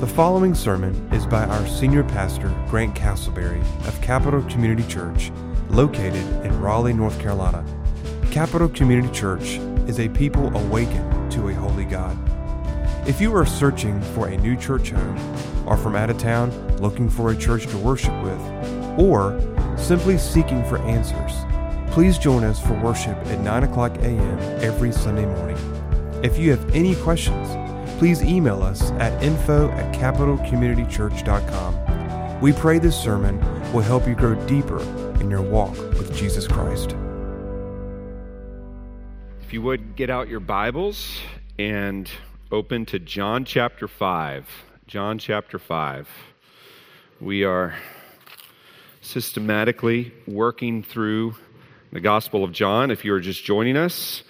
The following sermon is by our senior pastor, Grant Castleberry of Capital Community Church, located in Raleigh, North Carolina. Capital Community Church is a people awakened to a holy God. If you are searching for a new church home, are from out of town looking for a church to worship with, or simply seeking for answers, please join us for worship at 9 o'clock a.m. every Sunday morning. If you have any questions, please email us at info at capitalcommunitychurch.com. We pray this sermon will help you grow deeper in your walk with Jesus Christ. If you would get out your Bibles and open to John chapter 5. John chapter 5. We are systematically working through the Gospel of John if you are just joining us.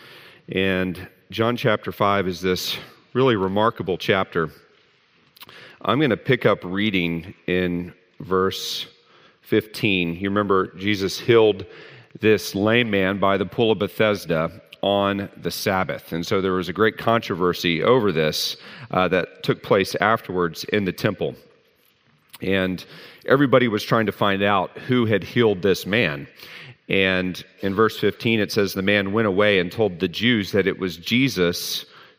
And John chapter 5 is this really remarkable chapter. I'm going to pick up reading in verse 15. You remember Jesus healed this lame man by the pool of Bethesda on the Sabbath. And so there was a great controversy over this uh, that took place afterwards in the temple. And everybody was trying to find out who had healed this man. And in verse 15, it says, The man went away and told the Jews that it was Jesus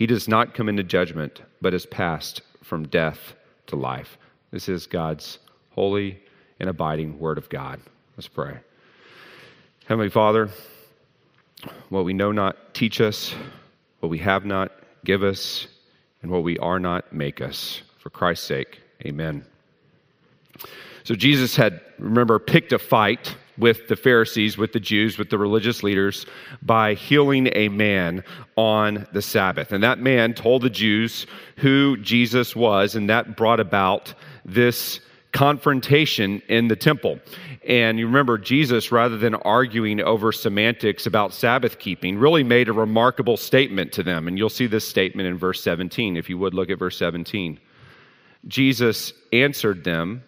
He does not come into judgment, but is passed from death to life. This is God's holy and abiding word of God. Let's pray. Heavenly Father, what we know not, teach us. What we have not, give us. And what we are not, make us. For Christ's sake, amen. So Jesus had, remember, picked a fight with the Pharisees, with the Jews, with the religious leaders by healing a man on the Sabbath. And that man told the Jews who Jesus was, and that brought about this confrontation in the temple. And you remember, Jesus, rather than arguing over semantics about Sabbath keeping, really made a remarkable statement to them. And you'll see this statement in verse 17, if you would look at verse 17. Jesus answered them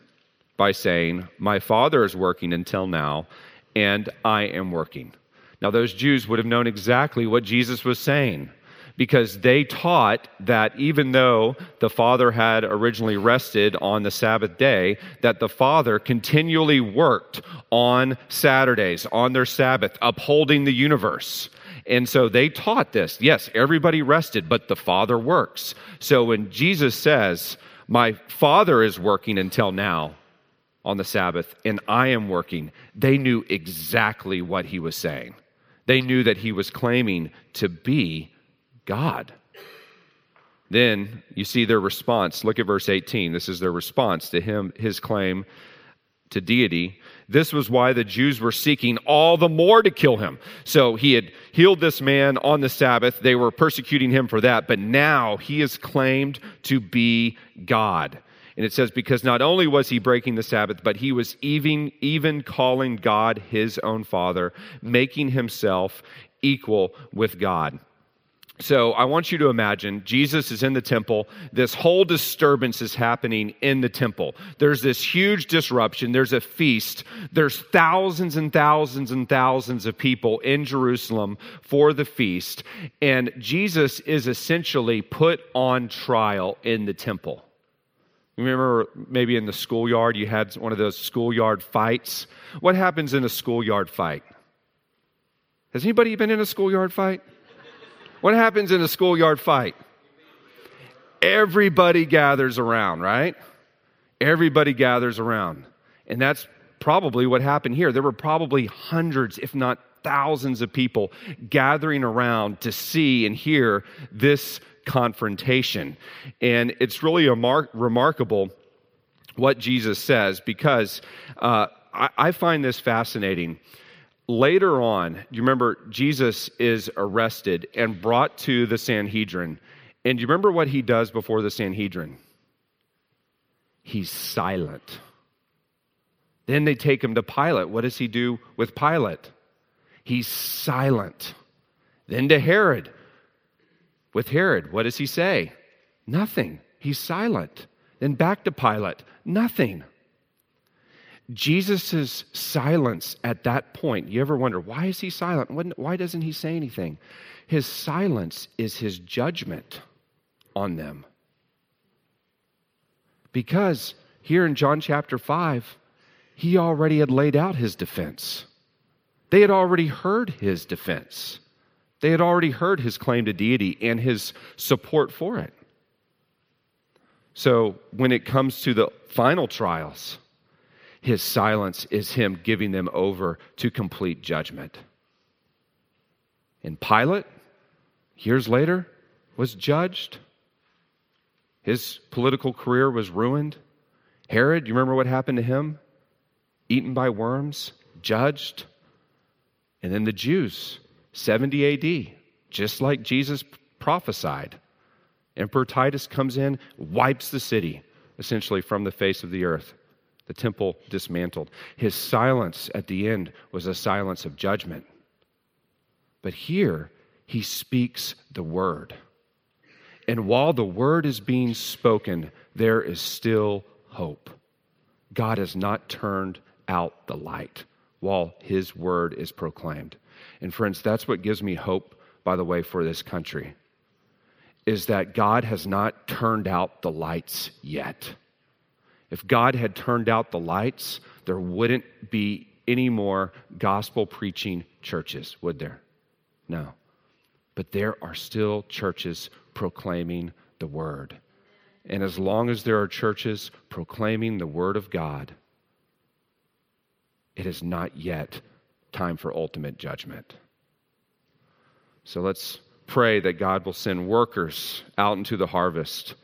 by saying, My Father is working until now, and I am working. Now, those Jews would have known exactly what Jesus was saying because they taught that even though the Father had originally rested on the Sabbath day, that the Father continually worked on Saturdays, on their Sabbath, upholding the universe. And so they taught this. Yes, everybody rested, but the Father works. So when Jesus says, My Father is working until now, on the Sabbath and I am working, they knew exactly what he was saying. They knew that he was claiming to be God. Then you see their response. Look at verse 18. This is their response to him, his claim to deity. This was why the Jews were seeking all the more to kill him. So he had healed this man on the Sabbath. They were persecuting him for that, but now he is claimed to be God. And it says, because not only was he breaking the Sabbath, but he was even, even calling God his own Father, making himself equal with God. So I want you to imagine Jesus is in the temple. This whole disturbance is happening in the temple. There's this huge disruption. There's a feast. There's thousands and thousands and thousands of people in Jerusalem for the feast. And Jesus is essentially put on trial in the temple. Remember maybe in the schoolyard, you had one of those schoolyard fights? What happens in a schoolyard fight? Has anybody been in a schoolyard fight? What happens in a schoolyard fight? Everybody gathers around, right? Everybody gathers around. And that's probably what happened here. There were probably hundreds, if not thousands, of people gathering around to see and hear this confrontation. And it's really mar- remarkable what Jesus says because uh, I, I find this fascinating later on, you remember Jesus is arrested and brought to the Sanhedrin. And you remember what he does before the Sanhedrin? He's silent. Then they take him to Pilate. What does he do with Pilate? He's silent. Then to Herod. With Herod, what does he say? Nothing. He's silent. Then back to Pilate. Nothing. Jesus' silence at that point, you ever wonder, why is he silent? Why doesn't he say anything? His silence is his judgment on them. Because here in John chapter 5, he already had laid out his defense. They had already heard his defense. They had already heard his claim to deity and his support for it. So when it comes to the final trials, his silence is him giving them over to complete judgment. And Pilate, years later, was judged. His political career was ruined. Herod, you remember what happened to him? Eaten by worms, judged. And then the Jews, 70 AD, just like Jesus prophesied. Emperor Titus comes in, wipes the city essentially from the face of the earth the temple dismantled. His silence at the end was a silence of judgment. But here, he speaks the word. And while the word is being spoken, there is still hope. God has not turned out the light while his word is proclaimed. And friends, that's what gives me hope, by the way, for this country, is that God has not turned out the lights yet. If God had turned out the lights, there wouldn't be any more gospel preaching churches, would there? No. But there are still churches proclaiming the word. And as long as there are churches proclaiming the word of God, it is not yet time for ultimate judgment. So let's pray that God will send workers out into the harvest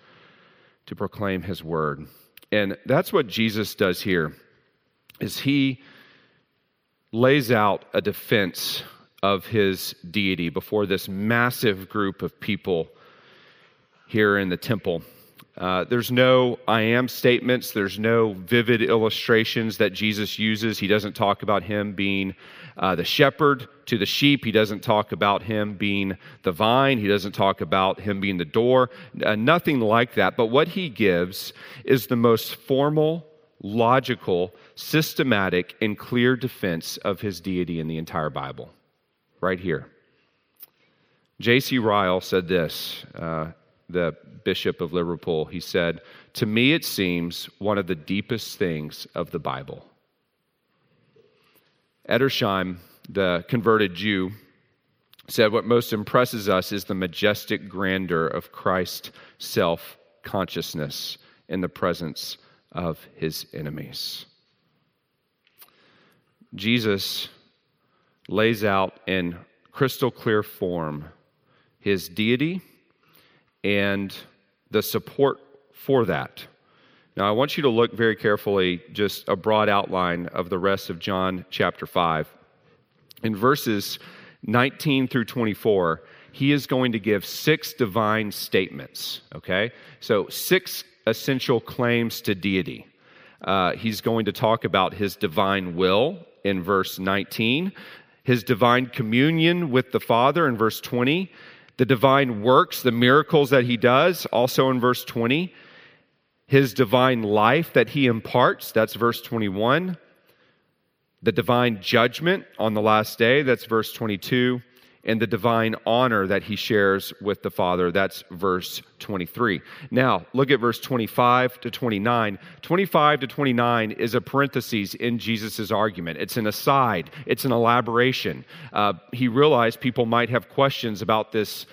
to proclaim his word. And that's what Jesus does here is he lays out a defense of his deity before this massive group of people here in the temple. Uh, there's no I am statements. There's no vivid illustrations that Jesus uses. He doesn't talk about him being uh, the shepherd to the sheep. He doesn't talk about him being the vine. He doesn't talk about him being the door. Uh, nothing like that. But what he gives is the most formal, logical, systematic, and clear defense of his deity in the entire Bible. Right here. J.C. Ryle said this. Uh, the Bishop of Liverpool, he said, To me, it seems one of the deepest things of the Bible. Edersheim, the converted Jew, said, What most impresses us is the majestic grandeur of Christ's self consciousness in the presence of his enemies. Jesus lays out in crystal clear form his deity and the support for that. Now, I want you to look very carefully, just a broad outline of the rest of John chapter 5. In verses 19 through 24, he is going to give six divine statements, okay? So, six essential claims to deity. Uh, he's going to talk about his divine will in verse 19, his divine communion with the Father in verse 20, The divine works, the miracles that he does, also in verse 20. His divine life that he imparts, that's verse 21. The divine judgment on the last day, that's verse 22 and the divine honor that he shares with the Father. That's verse 23. Now, look at verse 25 to 29. 25 to 29 is a parenthesis in Jesus' argument. It's an aside, it's an elaboration. Uh, he realized people might have questions about this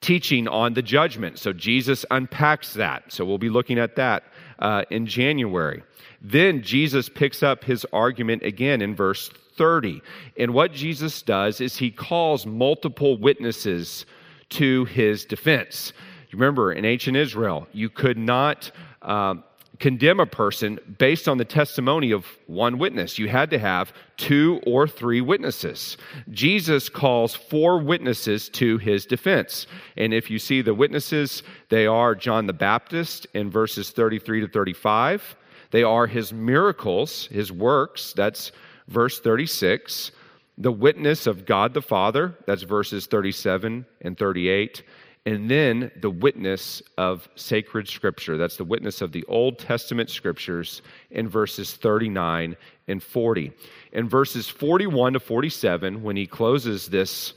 teaching on the judgment. So Jesus unpacks that. So we'll be looking at that uh, in January. Then Jesus picks up his argument again in verse 30. And what Jesus does is he calls multiple witnesses to his defense. Remember, in ancient Israel, you could not um, condemn a person based on the testimony of one witness. You had to have two or three witnesses. Jesus calls four witnesses to his defense. And if you see the witnesses, they are John the Baptist in verses 33 to 35. They are his miracles, his works. That's verse 36, the witness of God the Father, that's verses 37 and 38, and then the witness of sacred scripture, that's the witness of the Old Testament scriptures in verses 39 and 40. In verses 41 to 47, when he closes this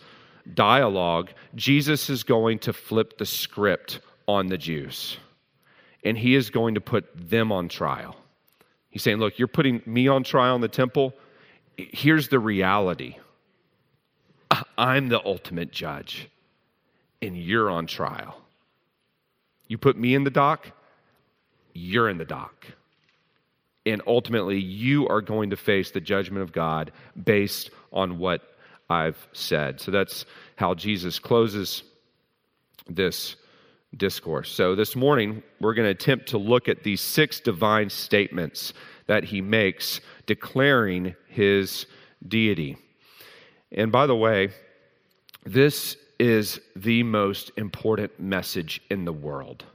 dialogue, Jesus is going to flip the script on the Jews, and he is going to put them on trial. He's saying, Look, you're putting me on trial in the temple here's the reality I'm the ultimate judge, and you're on trial. You put me in the dock, you're in the dock. And ultimately, you are going to face the judgment of God based on what I've said. So that's how Jesus closes this discourse. So this morning, we're going to attempt to look at these six divine statements that he makes declaring his deity. And by the way, this is the most important message in the world.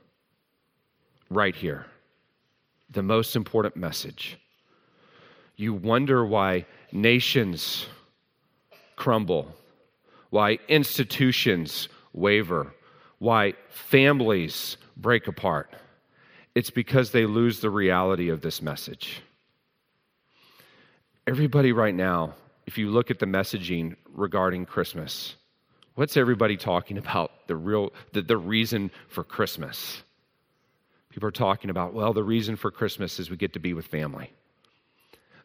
Right here. The most important message. You wonder why nations crumble, why institutions waver, why families break apart. It's because they lose the reality of this message. Everybody, right now, if you look at the messaging regarding Christmas, what's everybody talking about? The real, the, the reason for Christmas. People are talking about, well, the reason for Christmas is we get to be with family.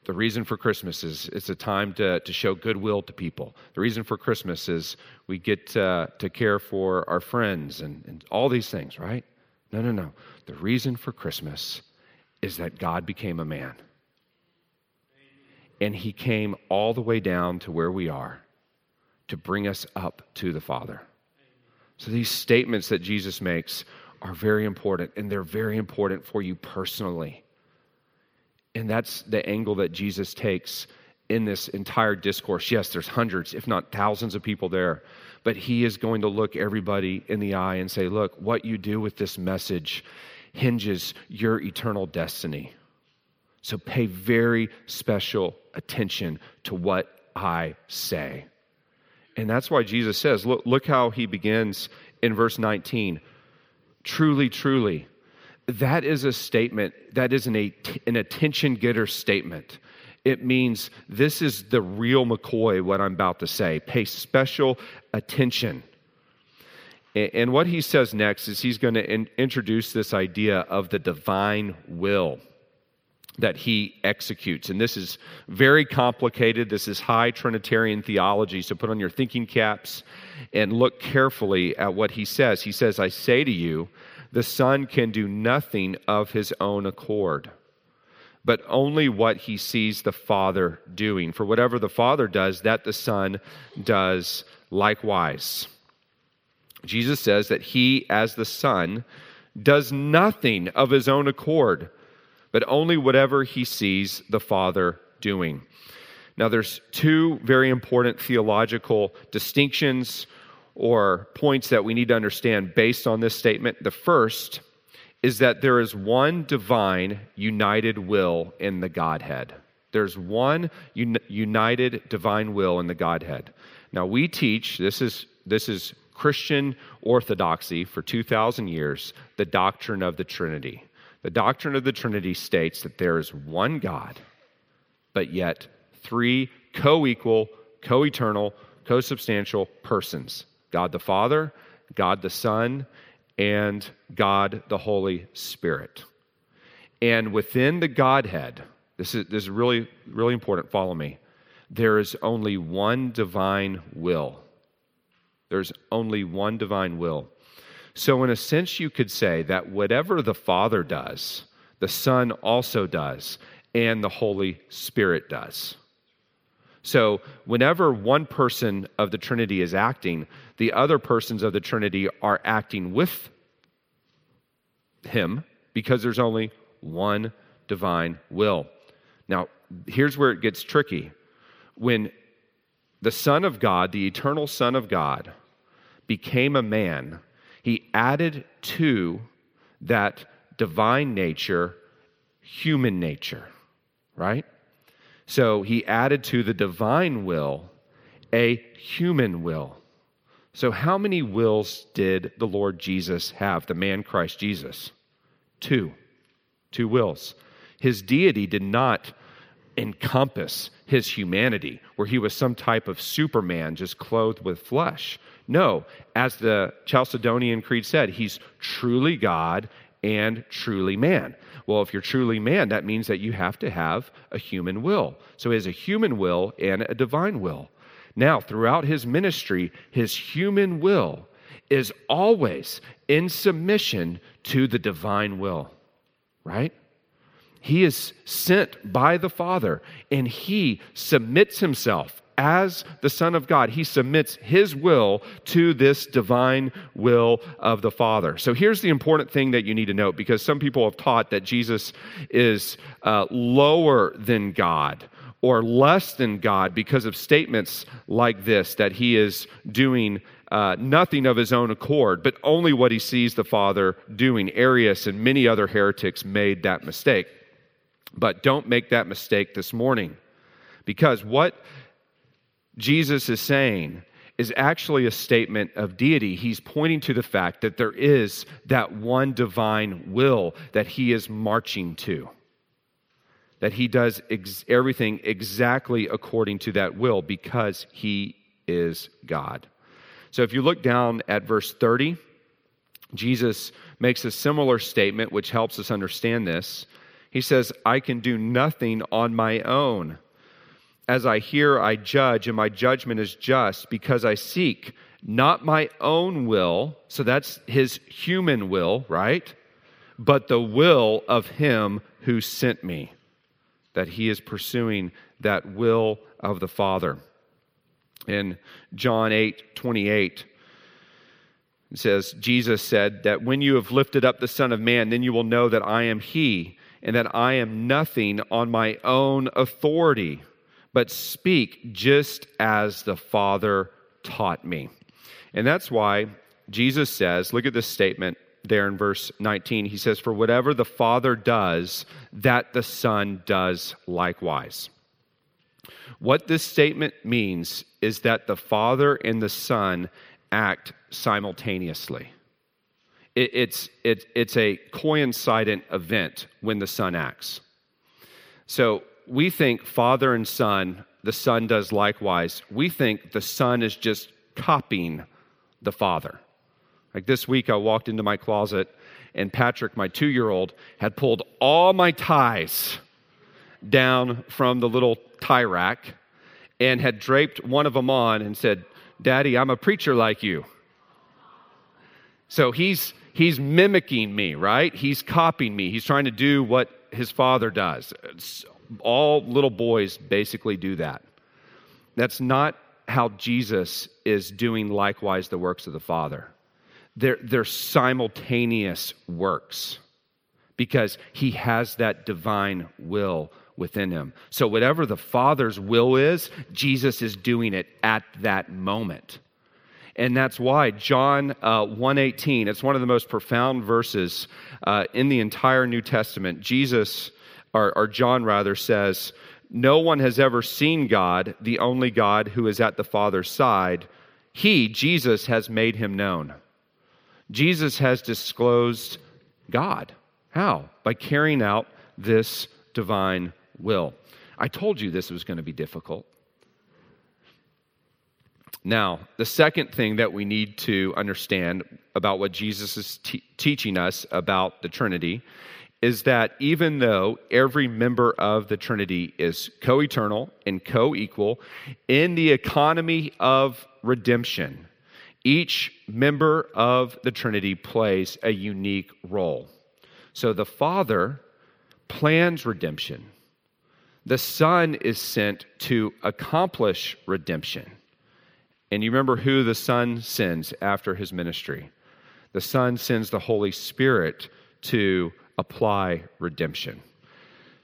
The reason for Christmas is it's a time to, to show goodwill to people. The reason for Christmas is we get to care for our friends and, and all these things, right? No, no, no. The reason for Christmas is that God became a man and he came all the way down to where we are to bring us up to the Father. So these statements that Jesus makes are very important, and they're very important for you personally. And that's the angle that Jesus takes in this entire discourse. Yes, there's hundreds, if not thousands of people there, but he is going to look everybody in the eye and say, Look, what you do with this message hinges your eternal destiny. So pay very special attention to what I say. And that's why Jesus says, look, look how he begins in verse 19. Truly, truly. That is a statement, that is an, an attention getter statement. It means this is the real McCoy, what I'm about to say. Pay special attention. And what he says next is he's going to in- introduce this idea of the divine will that he executes. And this is very complicated. This is high Trinitarian theology. So put on your thinking caps and look carefully at what he says. He says, I say to you, the Son can do nothing of his own accord, but only what he sees the Father doing. For whatever the Father does, that the Son does likewise. Jesus says that he, as the Son, does nothing of his own accord but only whatever he sees the Father doing. Now, there's two very important theological distinctions or points that we need to understand based on this statement. The first is that there is one divine united will in the Godhead. There's one un- united divine will in the Godhead. Now, we teach, this is, this is Christian orthodoxy for 2,000 years the doctrine of the Trinity. The doctrine of the Trinity states that there is one God, but yet three co equal, co eternal, co substantial persons God the Father, God the Son, and God the Holy Spirit. And within the Godhead, this is, this is really, really important, follow me. There is only one divine will. There's only one divine will. So, in a sense, you could say that whatever the Father does, the Son also does, and the Holy Spirit does. So, whenever one person of the Trinity is acting, the other persons of the Trinity are acting with him because there's only one divine will. Now, here's where it gets tricky. When the Son of God, the eternal Son of God, became a man, he added to that divine nature human nature, right? So he added to the divine will a human will. So, how many wills did the Lord Jesus have, the man Christ Jesus? Two. Two wills. His deity did not encompass his humanity, where he was some type of superman just clothed with flesh. No, as the Chalcedonian Creed said, he's truly God and truly man. Well, if you're truly man, that means that you have to have a human will. So he has a human will and a divine will. Now, throughout his ministry, his human will is always in submission to the divine will, right? He is sent by the Father and he submits himself as the Son of God, he submits his will to this divine will of the Father. So here's the important thing that you need to note because some people have taught that Jesus is uh, lower than God or less than God because of statements like this that he is doing uh, nothing of his own accord, but only what he sees the Father doing. Arius and many other heretics made that mistake. But don't make that mistake this morning because what Jesus is saying is actually a statement of deity. He's pointing to the fact that there is that one divine will that he is marching to, that he does ex- everything exactly according to that will because he is God. So if you look down at verse 30, Jesus makes a similar statement which helps us understand this. He says, I can do nothing on my own. As I hear, I judge, and my judgment is just because I seek not my own will, so that's his human will, right? But the will of him who sent me. That he is pursuing that will of the Father. In John 8 28, it says, Jesus said that when you have lifted up the Son of Man, then you will know that I am he, and that I am nothing on my own authority but speak just as the Father taught me. And that's why Jesus says, look at this statement there in verse 19. He says, For whatever the Father does, that the Son does likewise. What this statement means is that the Father and the Son act simultaneously. It, it's, it, it's a coincident event when the Son acts. So we think Father and Son, the Son does likewise. We think the Son is just copying the Father. Like this week, I walked into my closet, and Patrick, my two year old, had pulled all my ties down from the little tie rack and had draped one of them on and said, Daddy, I'm a preacher like you. So he's, he's mimicking me, right? He's copying me. He's trying to do what his father does. It's all little boys basically do that. That's not how Jesus is doing likewise the works of the Father. They're, they're simultaneous works because he has that divine will within him. So, whatever the Father's will is, Jesus is doing it at that moment. And that's why John uh, 118, it's one of the most profound verses uh, in the entire New Testament. Jesus or, or John rather, says, No one has ever seen God, the only God who is at the Father's side. He, Jesus, has made him known. Jesus has disclosed God. How? By carrying out this divine will. I told you this was going to be difficult. Now, the second thing that we need to understand about what Jesus is te- teaching us about the Trinity is that even though every member of the Trinity is co eternal and co equal in the economy of redemption, each member of the Trinity plays a unique role. So the Father plans redemption, the Son is sent to accomplish redemption. And you remember who the Son sends after his ministry? The Son sends the Holy Spirit to apply redemption.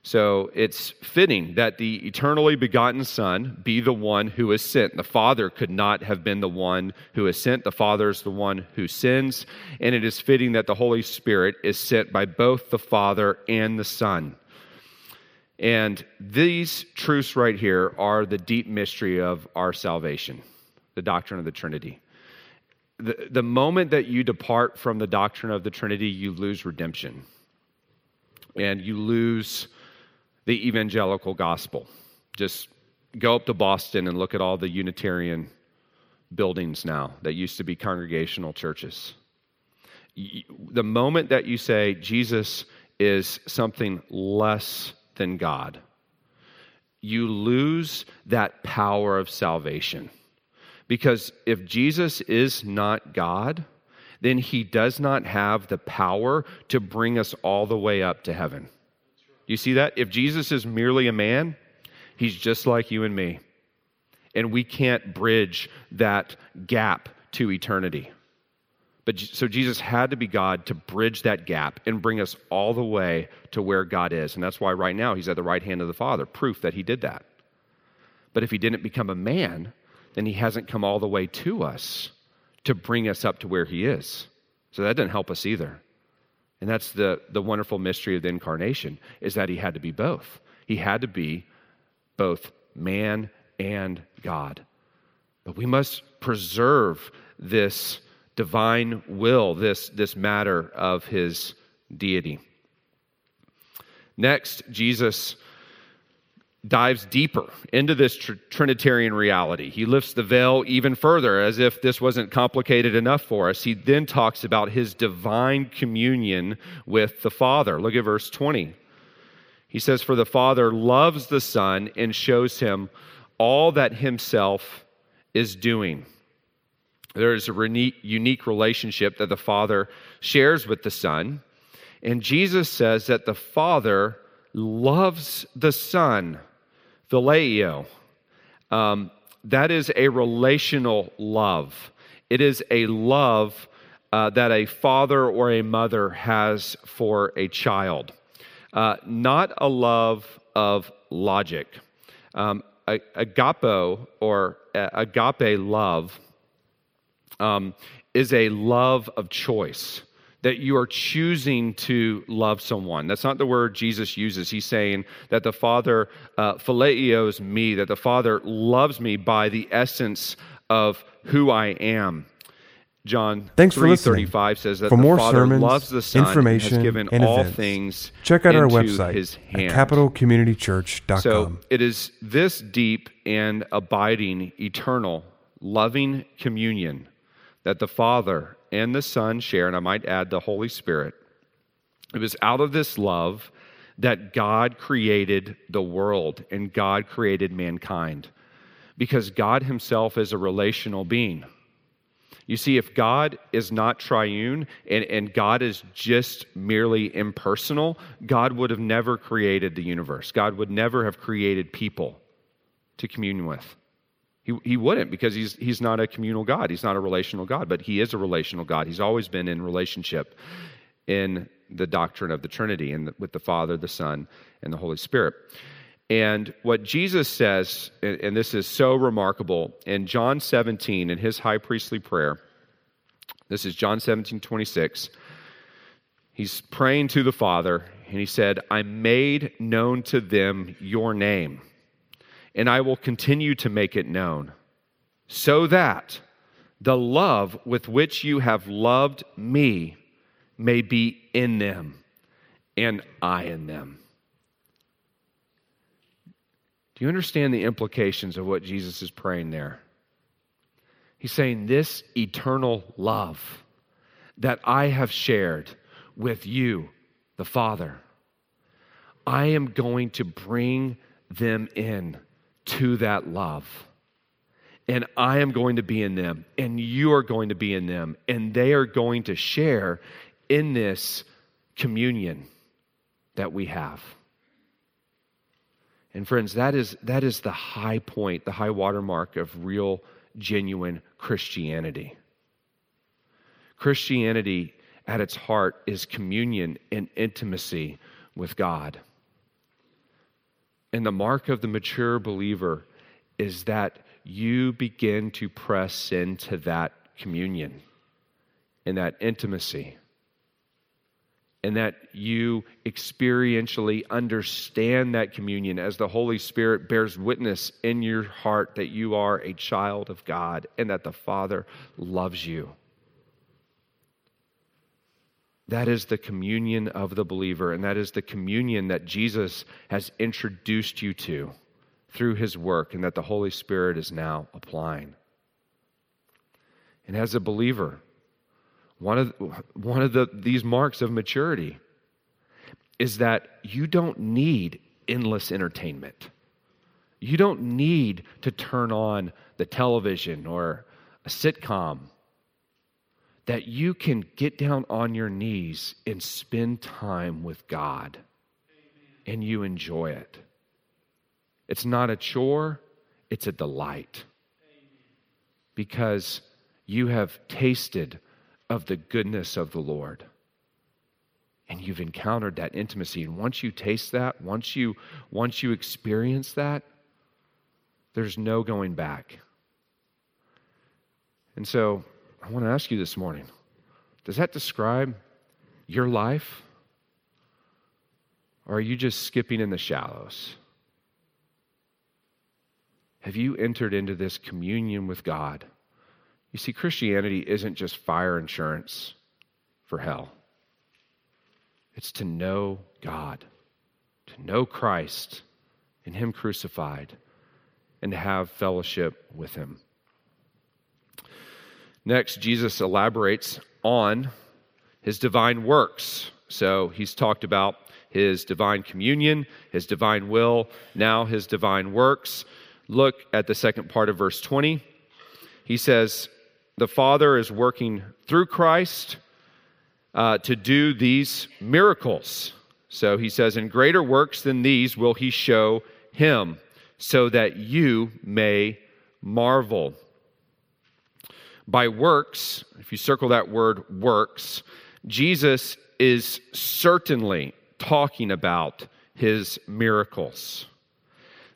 So it's fitting that the eternally begotten Son be the one who is sent. The Father could not have been the one who is sent. The Father is the one who sends. And it is fitting that the Holy Spirit is sent by both the Father and the Son. And these truths right here are the deep mystery of our salvation the doctrine of the Trinity. The, the moment that you depart from the doctrine of the Trinity, you lose redemption and you lose the evangelical gospel. Just go up to Boston and look at all the Unitarian buildings now that used to be congregational churches. The moment that you say Jesus is something less than God, you lose that power of salvation. Because if Jesus is not God, then he does not have the power to bring us all the way up to heaven. You see that? If Jesus is merely a man, he's just like you and me. And we can't bridge that gap to eternity. But so Jesus had to be God to bridge that gap and bring us all the way to where God is. And that's why right now he's at the right hand of the Father, proof that he did that. But if he didn't become a man, then he hasn't come all the way to us to bring us up to where he is. So that doesn't help us either. And that's the, the wonderful mystery of the incarnation is that he had to be both. He had to be both man and God. But we must preserve this divine will, this, this matter of his deity. Next, Jesus dives deeper into this tr- Trinitarian reality. He lifts the veil even further, as if this wasn't complicated enough for us. He then talks about his divine communion with the Father. Look at verse 20. He says, For the Father loves the Son and shows him all that himself is doing. There is a unique relationship that the Father shares with the Son. And Jesus says that the Father loves the Son Phileo. Um, that is a relational love. It is a love uh, that a father or a mother has for a child, uh, not a love of logic. Um, agapo or agape love um, is a love of choice that you are choosing to love someone. That's not the word Jesus uses. He's saying that the Father uh, me, that the Father loves me by the essence of who I am. John Thanks for listening. 35 says that for the more Father sermons, loves the Son information, and has given and all events. things Check out our website his at hand. capitalcommunitychurch.com. So it is this deep and abiding, eternal, loving communion that the Father and the Son share, and I might add the Holy Spirit. It was out of this love that God created the world and God created mankind because God Himself is a relational being. You see, if God is not triune and, and God is just merely impersonal, God would have never created the universe. God would never have created people to commune with. He, he wouldn't because he's, he's not a communal God. He's not a relational God, but he is a relational God. He's always been in relationship in the doctrine of the Trinity and with the Father, the Son, and the Holy Spirit. And what Jesus says, and this is so remarkable, in John 17, in his high priestly prayer, this is John 17, 26. He's praying to the Father, and he said, I made known to them your name and I will continue to make it known, so that the love with which you have loved me may be in them and I in them. Do you understand the implications of what Jesus is praying there? He's saying, This eternal love that I have shared with you, the Father, I am going to bring them in to that love. And I am going to be in them, and you are going to be in them, and they are going to share in this communion that we have. And friends, that is, that is the high point, the high watermark of real, genuine Christianity. Christianity at its heart is communion and intimacy with God. And the mark of the mature believer is that you begin to press into that communion and that intimacy and that you experientially understand that communion as the Holy Spirit bears witness in your heart that you are a child of God and that the Father loves you. That is the communion of the believer, and that is the communion that Jesus has introduced you to through his work, and that the Holy Spirit is now applying. And as a believer, one of, one of the, these marks of maturity is that you don't need endless entertainment. You don't need to turn on the television or a sitcom. That you can get down on your knees and spend time with God and you enjoy it. It's not a chore, it's a delight. Because you have tasted of the goodness of the Lord. And you've encountered that intimacy. And once you taste that, once you once you experience that, there's no going back. And so I want to ask you this morning, does that describe your life? Or are you just skipping in the shallows? Have you entered into this communion with God? You see, Christianity isn't just fire insurance for hell, it's to know God, to know Christ and Him crucified, and to have fellowship with Him. Next, Jesus elaborates on his divine works. So he's talked about his divine communion, his divine will, now his divine works. Look at the second part of verse 20. He says, the Father is working through Christ uh, to do these miracles. So he says, In greater works than these will he show him, so that you may marvel. By works, if you circle that word works, Jesus is certainly talking about his miracles.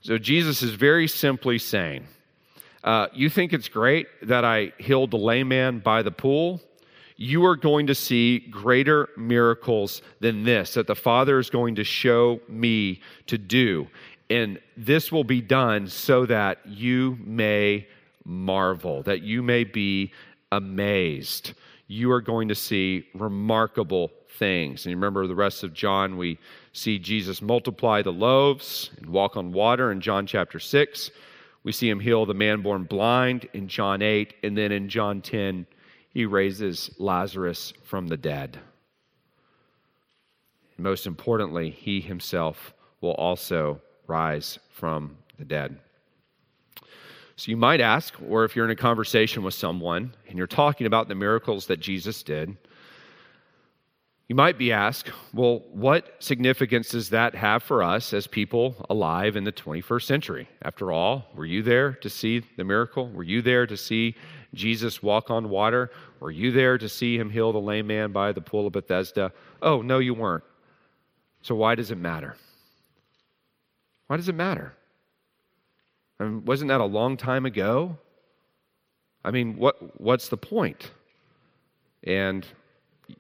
So Jesus is very simply saying, uh, you think it's great that I healed the layman by the pool? You are going to see greater miracles than this that the Father is going to show me to do. And this will be done so that you may marvel, that you may be amazed. You are going to see remarkable things. And you remember the rest of John, we see Jesus multiply the loaves and walk on water in John chapter 6. We see him heal the man born blind in John 8, and then in John 10, he raises Lazarus from the dead. Most importantly, he himself will also rise from the dead. So you might ask, or if you're in a conversation with someone and you're talking about the miracles that Jesus did, you might be asked, well, what significance does that have for us as people alive in the 21st century? After all, were you there to see the miracle? Were you there to see Jesus walk on water? Were you there to see him heal the lame man by the pool of Bethesda? Oh, no, you weren't. So why does it matter? Why does it matter? I mean, wasn't that a long time ago? I mean, what, what's the point? And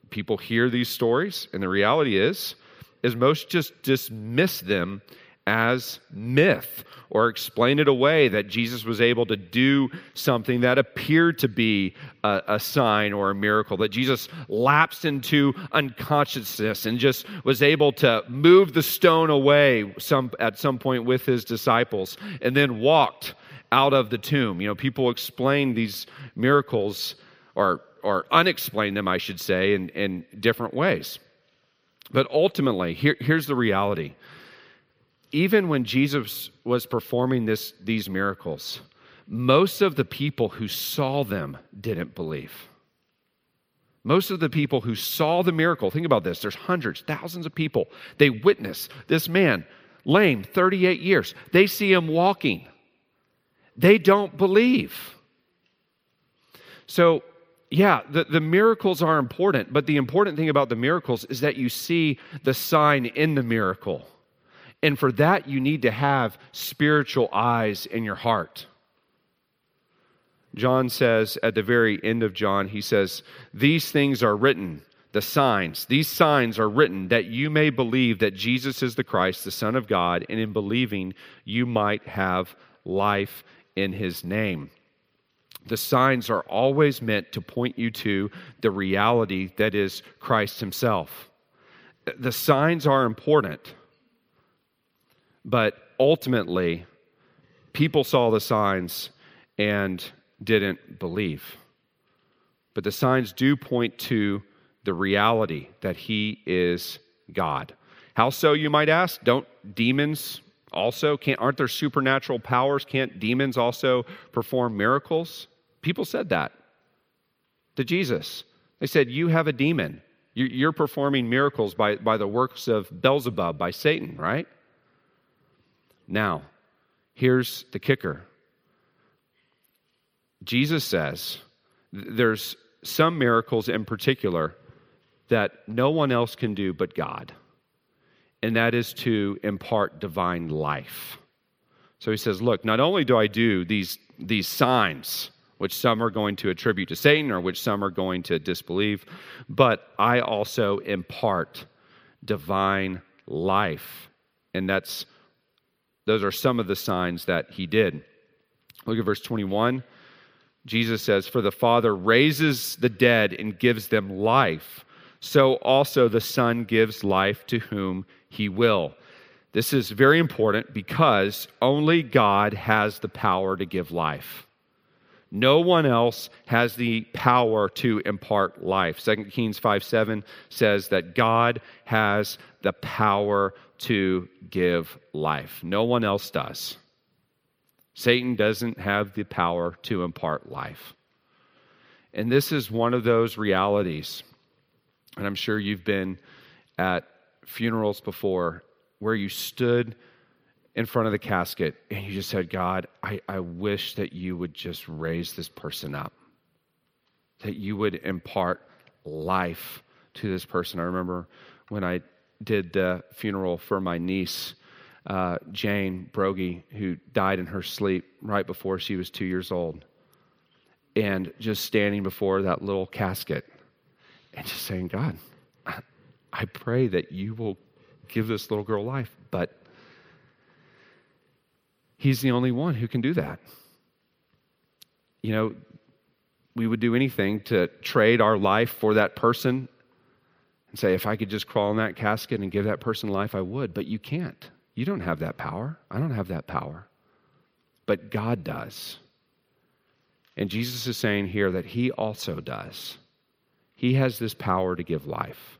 people hear these stories, and the reality is, is most just dismiss them as myth or explain it away that Jesus was able to do something that appeared to be a, a, sign or a miracle, that Jesus lapsed into unconsciousness and just was able to move the stone away some, at some point with his disciples and then walked out of the tomb. You know, people explain these miracles or, or unexplain them, I should say, in, in different ways. But ultimately, here, here's the reality even when Jesus was performing this, these miracles, most of the people who saw them didn't believe. Most of the people who saw the miracle, think about this, there's hundreds, thousands of people. They witness this man, lame, 38 years. They see him walking. They don't believe. So, yeah, the, the miracles are important, but the important thing about the miracles is that you see the sign in the miracle. And for that, you need to have spiritual eyes in your heart. John says at the very end of John, he says, These things are written, the signs, these signs are written that you may believe that Jesus is the Christ, the Son of God, and in believing you might have life in his name. The signs are always meant to point you to the reality that is Christ himself. The signs are important but ultimately, people saw the signs and didn't believe. But the signs do point to the reality that he is God. How so, you might ask? Don't demons also can't aren't there supernatural powers? Can't demons also perform miracles? People said that to Jesus. They said, You have a demon. You're performing miracles by, by the works of Beelzebub, by Satan, right? Now, here's the kicker Jesus says there's some miracles in particular that no one else can do but God, and that is to impart divine life. So he says, Look, not only do I do these, these signs, which some are going to attribute to Satan or which some are going to disbelieve, but I also impart divine life. And that's those are some of the signs that he did. Look at verse 21. Jesus says, For the Father raises the dead and gives them life, so also the Son gives life to whom he will. This is very important because only God has the power to give life. No one else has the power to impart life. 2 Kings 5 7 says that God has the power to give life. No one else does. Satan doesn't have the power to impart life. And this is one of those realities. And I'm sure you've been at funerals before where you stood in front of the casket and you just said, God, I, I wish that you would just raise this person up, that you would impart life to this person. I remember when I did the funeral for my niece, uh, Jane Brogy, who died in her sleep right before she was two years old. And just standing before that little casket and just saying, God, I pray that you will give this little girl life, but He's the only one who can do that. You know, we would do anything to trade our life for that person and say, if I could just crawl in that casket and give that person life, I would. But you can't. You don't have that power. I don't have that power. But God does. And Jesus is saying here that He also does. He has this power to give life.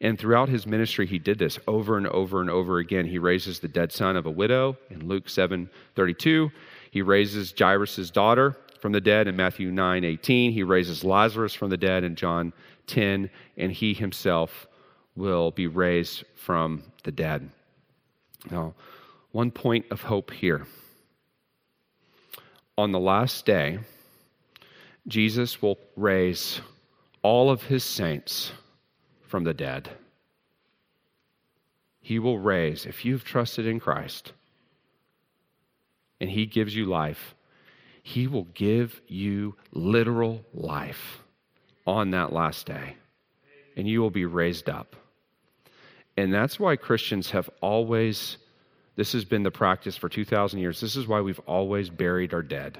And throughout his ministry, he did this over and over and over again. He raises the dead son of a widow in Luke 7 32. He raises Jairus' daughter from the dead in Matthew 9 18. He raises Lazarus from the dead in John 10, and he himself will be raised from the dead. Now, one point of hope here. On the last day, Jesus will raise all of his saints from the dead. He will raise, if you've trusted in Christ and he gives you life, he will give you literal life on that last day, and you will be raised up. And that's why Christians have always This has been the practice for 2,000 years. This is why we've always buried our dead.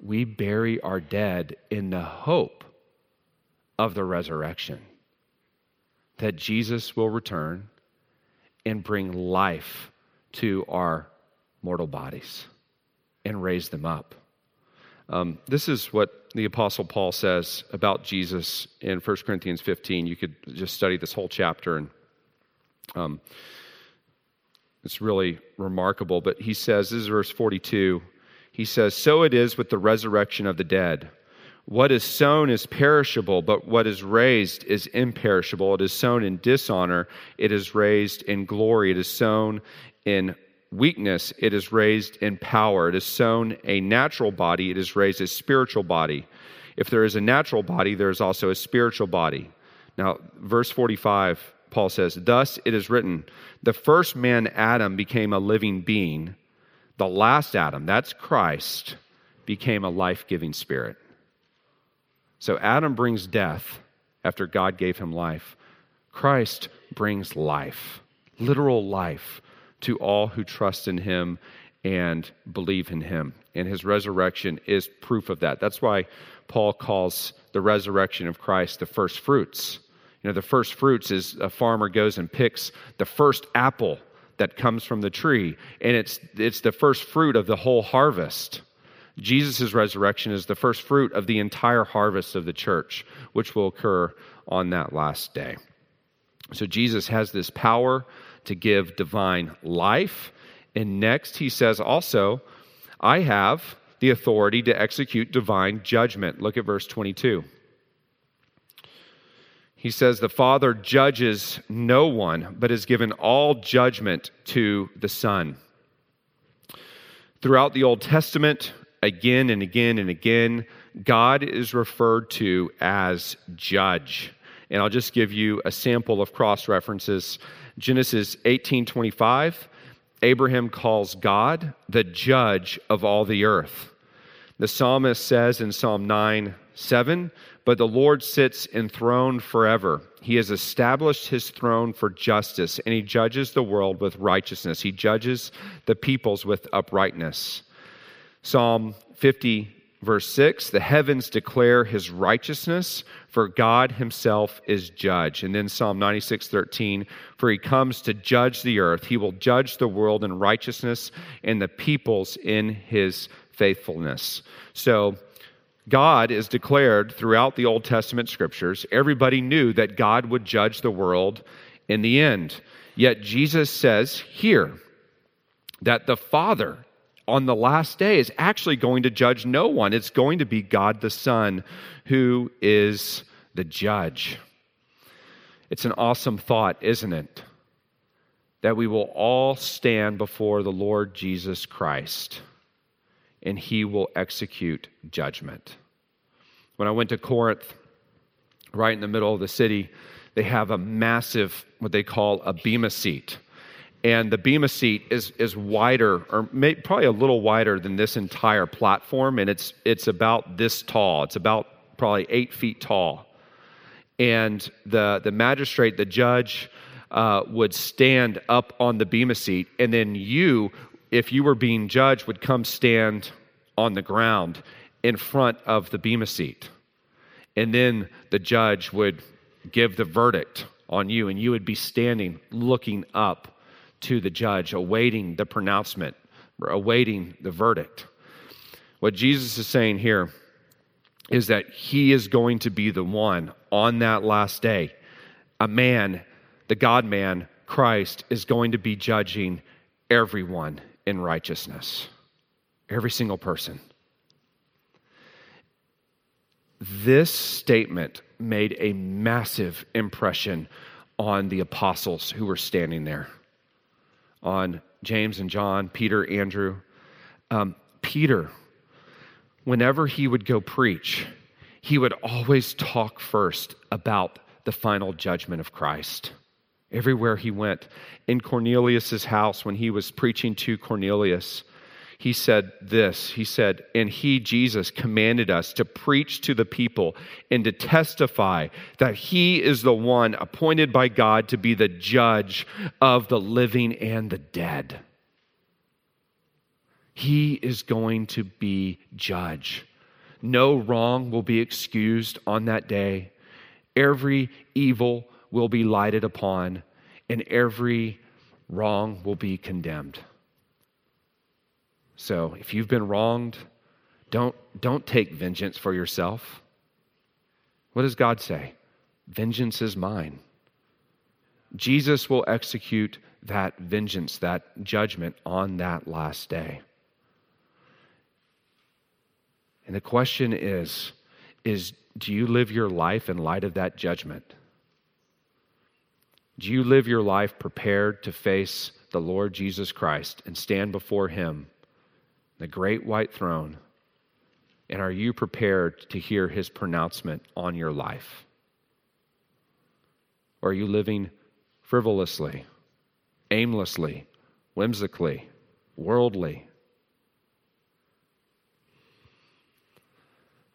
We bury our dead in the hope of the resurrection that Jesus will return and bring life to our mortal bodies and raise them up. Um, this is what the Apostle Paul says about Jesus in 1 Corinthians 15. You could just study this whole chapter, and um, it's really remarkable. But he says, this is verse 42. He says, So it is with the resurrection of the dead. What is sown is perishable, but what is raised is imperishable. It is sown in dishonor, it is raised in glory. It is sown in weakness, it is raised in power. It is sown a natural body, it is raised a spiritual body. If there is a natural body, there is also a spiritual body. Now, verse 45, Paul says, Thus it is written, the first man, Adam, became a living being. The last Adam, that's Christ, became a life giving spirit. So Adam brings death after God gave him life. Christ brings life, literal life, to all who trust in him and believe in him. And his resurrection is proof of that. That's why Paul calls the resurrection of Christ the first fruits. You know, the first fruits is a farmer goes and picks the first apple that comes from the tree, and it's, it's the first fruit of the whole harvest. Jesus' resurrection is the first fruit of the entire harvest of the church, which will occur on that last day. So Jesus has this power to give divine life. And next, he says also, I have the authority to execute divine judgment. Look at verse 22. He says, The Father judges no one, but has given all judgment to the Son. Throughout the Old Testament, again and again and again, God is referred to as judge. And I'll just give you a sample of cross references. Genesis 18:25, Abraham calls God the judge of all the earth. The psalmist says in Psalm 9, 7, but the Lord sits enthroned forever. He has established his throne for justice, and he judges the world with righteousness. He judges the peoples with uprightness. Psalm 50, verse 6 the heavens declare his righteousness, for God himself is judge. And then Psalm 96, 13 for he comes to judge the earth. He will judge the world in righteousness and the peoples in his faithfulness. So, God is declared throughout the Old Testament scriptures. Everybody knew that God would judge the world in the end. Yet Jesus says here that the Father on the last day is actually going to judge no one. It's going to be God the Son who is the judge. It's an awesome thought, isn't it? That we will all stand before the Lord Jesus Christ and he will execute judgment. When I went to Corinth, right in the middle of the city, they have a massive, what they call a bema seat and the bema seat is is wider or may, probably a little wider than this entire platform and it's it's about this tall. It's about probably eight feet tall. And the the magistrate the judge uh, would stand up on the bema seat and then you if you were being judged would come stand on the ground in front of the bema seat. And then the judge would give the verdict on you and you would be standing looking up to the judge, awaiting the pronouncement, awaiting the verdict. What Jesus is saying here is that he is going to be the one on that last day. A man, the God man, Christ, is going to be judging everyone in righteousness, every single person. This statement made a massive impression on the apostles who were standing there on James and John, Peter, Andrew. Um, Peter, whenever he would go preach, he would always talk first about the final judgment of Christ. Everywhere he went, in Cornelius's house, when he was preaching to Cornelius, he said this He said, And he, Jesus, commanded us to preach to the people and to testify that he is the one appointed by God to be the judge of the living and the dead. He is going to be judge. No wrong will be excused on that day. Every evil will be lighted upon, and every wrong will be condemned. So if you've been wronged, don't, don't take vengeance for yourself. What does God say? Vengeance is mine. Jesus will execute that vengeance, that judgment on that last day. And the question is, is do you live your life in light of that judgment? Do you live your life prepared to face the Lord Jesus Christ and stand before him the great white throne? And are you prepared to hear his pronouncement on your life? Or are you living frivolously, aimlessly, whimsically, worldly?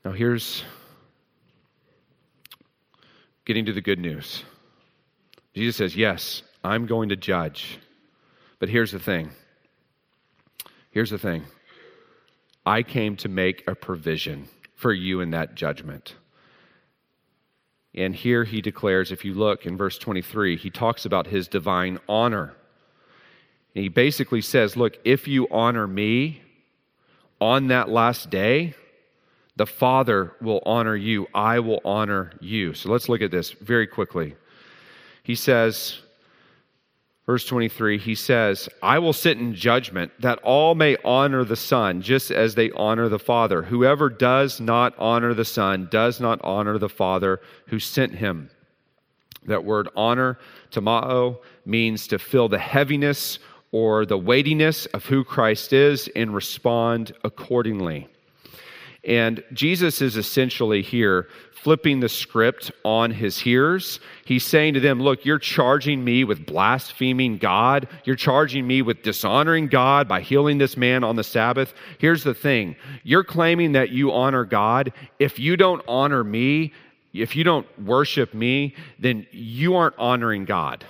Now, here's getting to the good news. Jesus says, Yes, I'm going to judge. But here's the thing. Here's the thing. I came to make a provision for you in that judgment. And here he declares, if you look in verse 23, he talks about his divine honor. And he basically says, Look, if you honor me on that last day, the Father will honor you. I will honor you. So let's look at this very quickly. He says, Verse 23, he says, I will sit in judgment that all may honor the Son just as they honor the Father. Whoever does not honor the Son does not honor the Father who sent him. That word honor, timao, means to feel the heaviness or the weightiness of who Christ is and respond accordingly. And Jesus is essentially here flipping the script on his hearers. He's saying to them, Look, you're charging me with blaspheming God. You're charging me with dishonoring God by healing this man on the Sabbath. Here's the thing you're claiming that you honor God. If you don't honor me, if you don't worship me, then you aren't honoring God.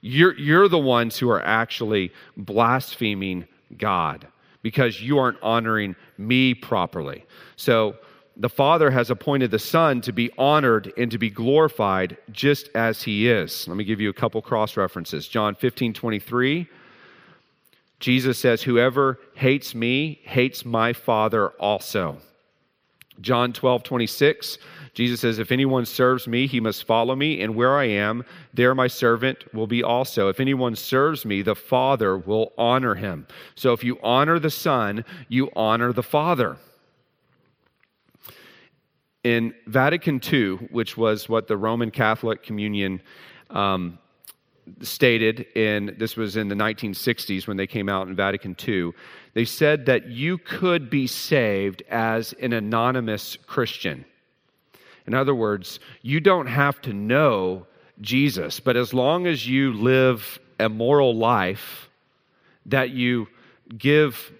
You're, you're the ones who are actually blaspheming God because you aren't honoring me properly. So the Father has appointed the Son to be honored and to be glorified just as he is. Let me give you a couple cross references. John 15 23. Jesus says, Whoever hates me hates my Father also. John 12 26. Jesus says, If anyone serves me, he must follow me, and where I am, there my servant will be also. If anyone serves me, the Father will honor him. So if you honor the Son, you honor the Father. In Vatican II, which was what the Roman Catholic Communion um, stated in this was in the 1960s when they came out in Vatican II. They said that you could be saved as an anonymous Christian. In other words, you don't have to know Jesus, but as long as you live a moral life that you give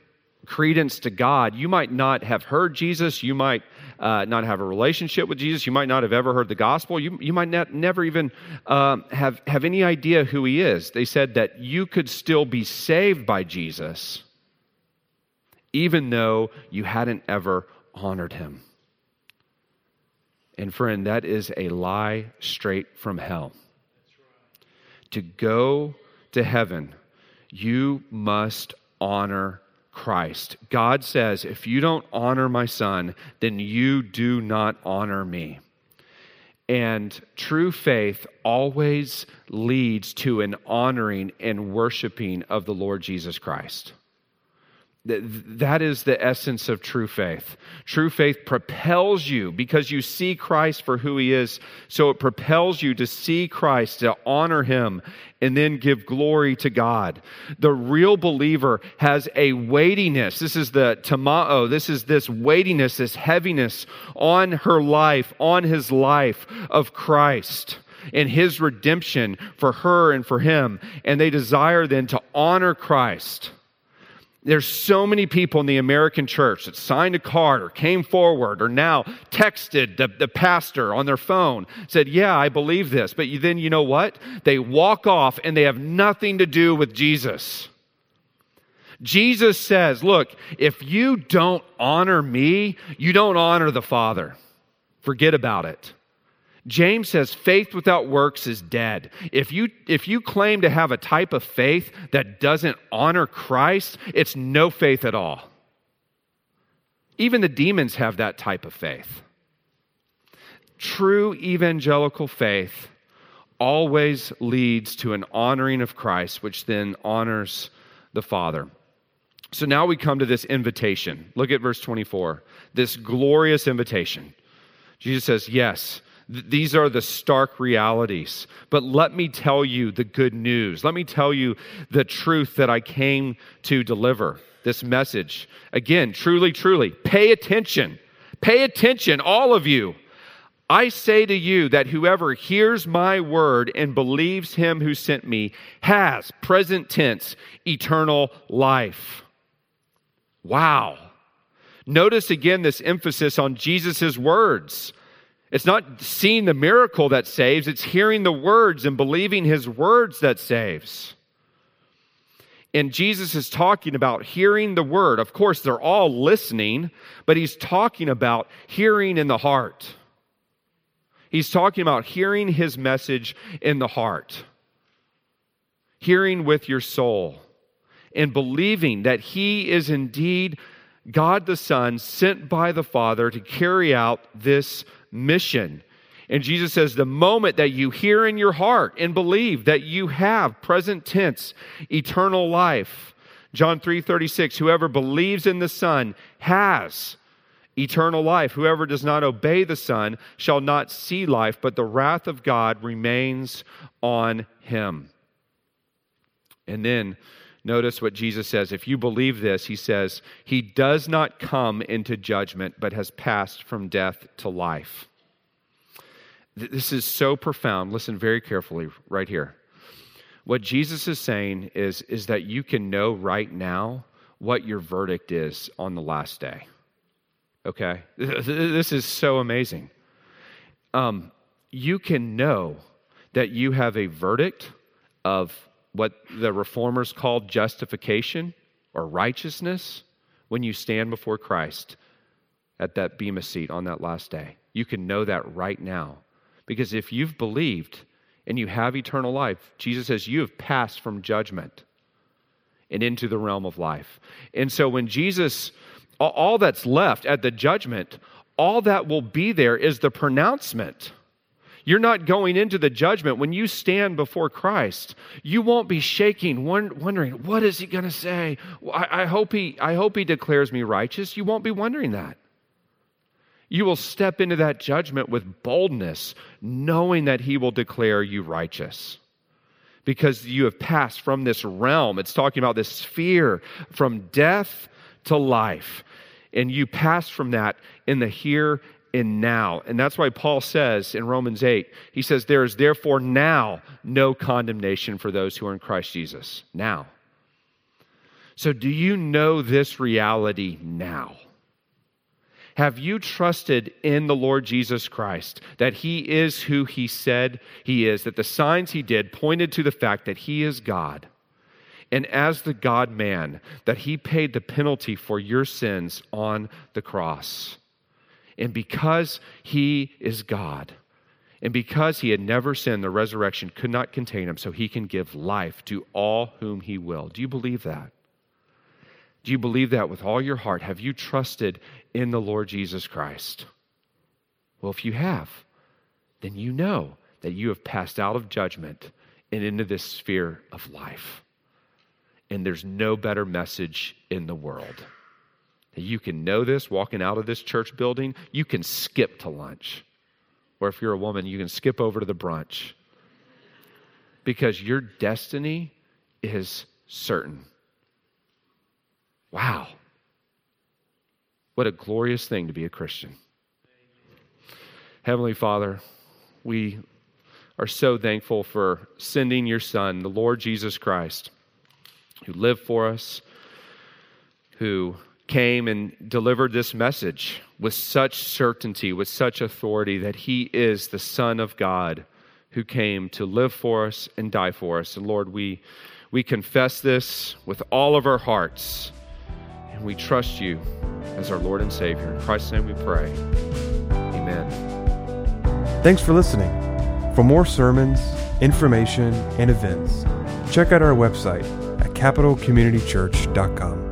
credence to God, you might not have heard Jesus, you might uh, not have a relationship with Jesus, you might not have ever heard the gospel, you, you might not, never even um, have, have any idea who he is. They said that you could still be saved by Jesus even though you hadn't ever honored him. And friend, that is a lie straight from hell. To go to heaven, you must honor Christ. God says, if you don't honor my son, then you do not honor me. And true faith always leads to an honoring and worshiping of the Lord Jesus Christ. That is the essence of true faith. True faith propels you because you see Christ for who he is. So it propels you to see Christ, to honor him, and then give glory to God. The real believer has a weightiness. This is the timao. This is this weightiness, this heaviness on her life, on his life of Christ and his redemption for her and for him. And they desire then to honor Christ There's so many people in the American church that signed a card or came forward or now texted the, the pastor on their phone, said, Yeah, I believe this. But you, then you know what? They walk off and they have nothing to do with Jesus. Jesus says, Look, if you don't honor me, you don't honor the Father. Forget about it. James says faith without works is dead. If you, if you claim to have a type of faith that doesn't honor Christ, it's no faith at all. Even the demons have that type of faith. True evangelical faith always leads to an honoring of Christ, which then honors the Father. So now we come to this invitation. Look at verse 24. This glorious invitation. Jesus says, Yes, these are the stark realities. But let me tell you the good news. Let me tell you the truth that I came to deliver this message. Again, truly, truly, pay attention. Pay attention, all of you. I say to you that whoever hears my word and believes him who sent me has, present tense, eternal life. Wow. Notice again this emphasis on Jesus' words. It's not seeing the miracle that saves, it's hearing the words and believing his words that saves. And Jesus is talking about hearing the word. Of course, they're all listening, but he's talking about hearing in the heart. He's talking about hearing his message in the heart, hearing with your soul, and believing that he is indeed God the Son sent by the Father to carry out this mission. And Jesus says, the moment that you hear in your heart and believe that you have present tense eternal life. John 3 36, whoever believes in the Son has eternal life. Whoever does not obey the Son shall not see life, but the wrath of God remains on him. And then notice what Jesus says. If you believe this, he says, He does not come into judgment, but has passed from death to life. This is so profound. Listen very carefully right here. What Jesus is saying is, is that you can know right now what your verdict is on the last day. Okay? This is so amazing. Um, you can know that you have a verdict of what the reformers called justification or righteousness when you stand before Christ at that Bema seat on that last day. You can know that right now. Because if you've believed and you have eternal life, Jesus says you have passed from judgment and into the realm of life. And so when Jesus, all that's left at the judgment, all that will be there is the pronouncement. You're not going into the judgment. When you stand before Christ, you won't be shaking, wondering, what is he going to say? I, hope he, I hope he declares me righteous. You won't be wondering that you will step into that judgment with boldness, knowing that He will declare you righteous. Because you have passed from this realm. It's talking about this sphere from death to life. And you pass from that in the here and now. And that's why Paul says in Romans 8, he says, There is therefore now no condemnation for those who are in Christ Jesus. Now. So, do you know this reality now? Have you trusted in the Lord Jesus Christ that He is who He said He is, that the signs He did pointed to the fact that He is God? And as the God man, that He paid the penalty for your sins on the cross. And because He is God, and because He had never sinned, the resurrection could not contain Him, so He can give life to all whom He will. Do you believe that? Do you believe that with all your heart? Have you trusted in the Lord Jesus Christ? Well, if you have, then you know that you have passed out of judgment and into this sphere of life. And there's no better message in the world. You can know this walking out of this church building. You can skip to lunch. Or if you're a woman, you can skip over to the brunch. Because your destiny is certain. Wow. What a glorious thing to be a Christian. Heavenly Father, we are so thankful for sending your Son, the Lord Jesus Christ, who lived for us, who came and delivered this message with such certainty, with such authority that he is the Son of God who came to live for us and die for us. And Lord, we, we confess this with all of our hearts, and we trust you as our Lord and Savior. In Christ's name we pray. Amen. Thanks for listening. For more sermons, information, and events, check out our website at capitalcommunitychurch.com.